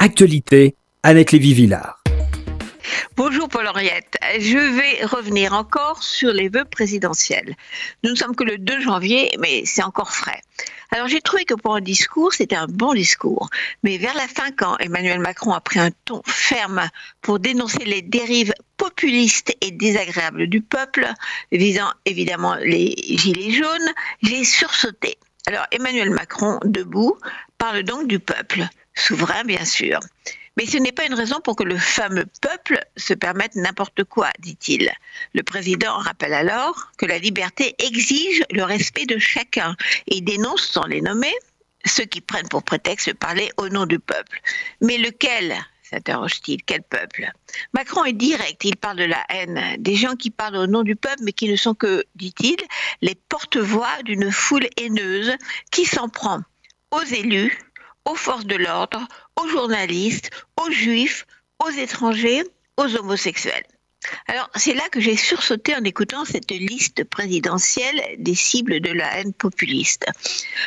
Actualité, Annette Lévy-Villard. Bonjour Paul-Henriette. Je vais revenir encore sur les vœux présidentiels. Nous ne sommes que le 2 janvier, mais c'est encore frais. Alors j'ai trouvé que pour un discours, c'était un bon discours. Mais vers la fin, quand Emmanuel Macron a pris un ton ferme pour dénoncer les dérives populistes et désagréables du peuple, visant évidemment les gilets jaunes, j'ai sursauté. Alors Emmanuel Macron, debout, parle donc du peuple, souverain bien sûr. Mais ce n'est pas une raison pour que le fameux peuple se permette n'importe quoi, dit-il. Le président rappelle alors que la liberté exige le respect de chacun et dénonce sans les nommer ceux qui prennent pour prétexte de parler au nom du peuple. Mais lequel s'interroge-t-il. Quel peuple? Macron est direct, il parle de la haine, des gens qui parlent au nom du peuple, mais qui ne sont que, dit-il, les porte-voix d'une foule haineuse qui s'en prend aux élus, aux forces de l'ordre, aux journalistes, aux juifs, aux étrangers, aux homosexuels. Alors, c'est là que j'ai sursauté en écoutant cette liste présidentielle des cibles de la haine populiste.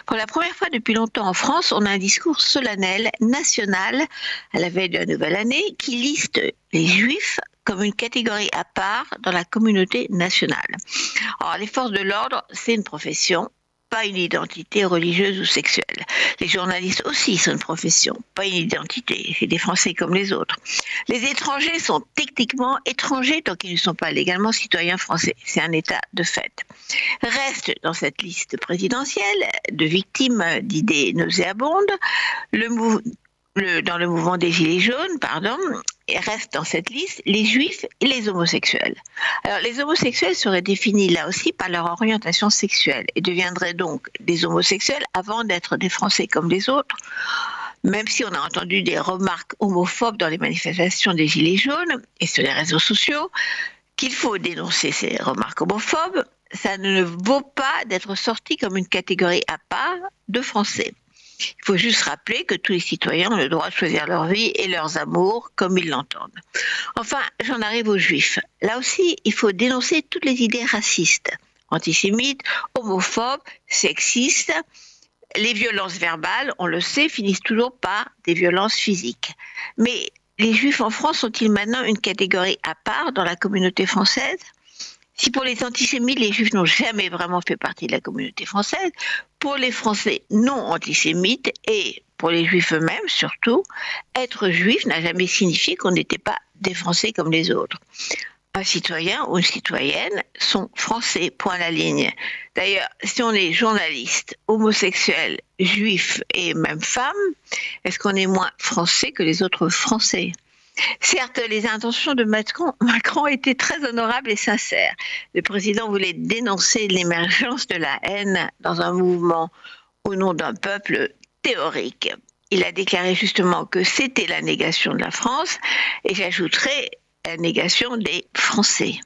Pour la première fois depuis longtemps en France, on a un discours solennel, national, à la veille de la nouvelle année, qui liste les juifs comme une catégorie à part dans la communauté nationale. Alors, les forces de l'ordre, c'est une profession, pas une identité religieuse ou sexuelle. Les journalistes aussi sont une profession, pas une identité. C'est des Français comme les autres. Les étrangers sont techniquement étrangers tant qu'ils ne sont pas légalement citoyens français. C'est un état de fait. Reste dans cette liste présidentielle de victimes d'idées nauséabondes le, dans le mouvement des Gilets jaunes, pardon, restent dans cette liste les juifs et les homosexuels. Alors, les homosexuels seraient définis là aussi par leur orientation sexuelle et deviendraient donc des homosexuels avant d'être des Français comme les autres. Même si on a entendu des remarques homophobes dans les manifestations des Gilets jaunes et sur les réseaux sociaux, qu'il faut dénoncer ces remarques homophobes, ça ne vaut pas d'être sorti comme une catégorie à part de Français. Il faut juste rappeler que tous les citoyens ont le droit de choisir leur vie et leurs amours comme ils l'entendent. Enfin, j'en arrive aux juifs. Là aussi, il faut dénoncer toutes les idées racistes, antisémites, homophobes, sexistes. Les violences verbales, on le sait, finissent toujours par des violences physiques. Mais les juifs en France sont-ils maintenant une catégorie à part dans la communauté française? Si pour les antisémites, les juifs n'ont jamais vraiment fait partie de la communauté française, pour les Français non antisémites et pour les juifs eux-mêmes surtout, être juif n'a jamais signifié qu'on n'était pas des Français comme les autres. Un citoyen ou une citoyenne sont français, point la ligne. D'ailleurs, si on est journaliste, homosexuel, juif et même femme, est-ce qu'on est moins français que les autres Français? Certes, les intentions de Macron, étaient très honorables et sincères. Le président voulait dénoncer l'émergence de la haine dans un mouvement au nom d'un peuple théorique. Il a déclaré justement que c'était la négation de la France et j'ajouterai la négation des Français.